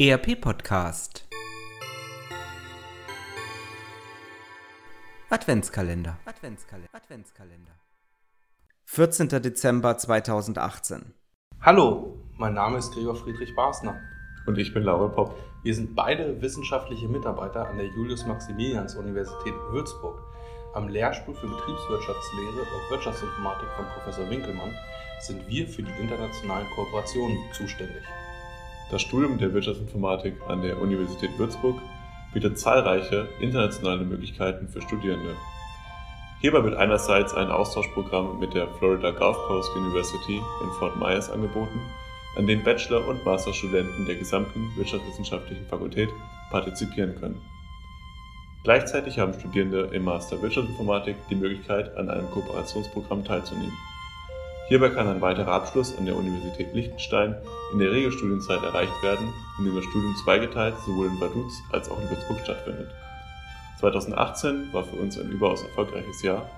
ERP-Podcast. Adventskalender. Adventskalender. Adventskalender. 14. Dezember 2018. Hallo, mein Name ist Gregor Friedrich Basner. Und ich bin Laura Popp. Wir sind beide wissenschaftliche Mitarbeiter an der Julius-Maximilians-Universität Würzburg. Am Lehrstuhl für Betriebswirtschaftslehre und Wirtschaftsinformatik von Professor Winkelmann sind wir für die internationalen Kooperationen zuständig. Das Studium der Wirtschaftsinformatik an der Universität Würzburg bietet zahlreiche internationale Möglichkeiten für Studierende. Hierbei wird einerseits ein Austauschprogramm mit der Florida Gulf Coast University in Fort Myers angeboten, an dem Bachelor- und Masterstudenten der gesamten wirtschaftswissenschaftlichen Fakultät partizipieren können. Gleichzeitig haben Studierende im Master Wirtschaftsinformatik die Möglichkeit, an einem Kooperationsprogramm teilzunehmen. Hierbei kann ein weiterer Abschluss an der Universität Liechtenstein in der Regelstudienzeit erreicht werden, indem das Studium zweigeteilt sowohl in Vaduz als auch in Würzburg stattfindet. 2018 war für uns ein überaus erfolgreiches Jahr,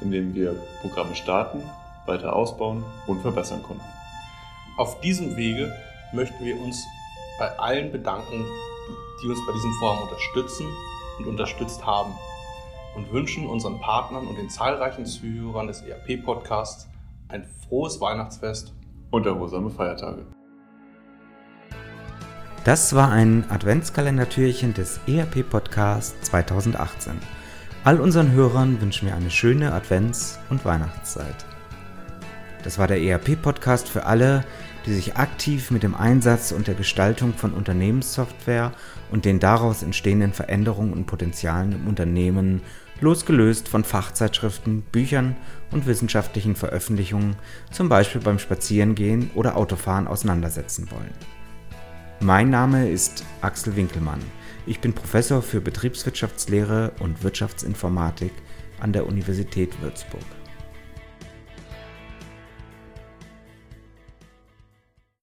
in dem wir Programme starten, weiter ausbauen und verbessern konnten. Auf diesem Wege möchten wir uns bei allen bedanken, die uns bei diesem Vorhaben unterstützen und unterstützt haben und wünschen unseren Partnern und den zahlreichen Zuhörern des ERP-Podcasts ein frohes Weihnachtsfest und erholsame Feiertage. Das war ein Adventskalendertürchen des ERP-Podcasts 2018. All unseren Hörern wünschen wir eine schöne Advents- und Weihnachtszeit. Das war der ERP-Podcast für alle, die sich aktiv mit dem Einsatz und der Gestaltung von Unternehmenssoftware und den daraus entstehenden Veränderungen und Potenzialen im Unternehmen losgelöst von Fachzeitschriften, Büchern und wissenschaftlichen Veröffentlichungen, zum Beispiel beim Spazierengehen oder Autofahren auseinandersetzen wollen. Mein Name ist Axel Winkelmann. Ich bin Professor für Betriebswirtschaftslehre und Wirtschaftsinformatik an der Universität Würzburg.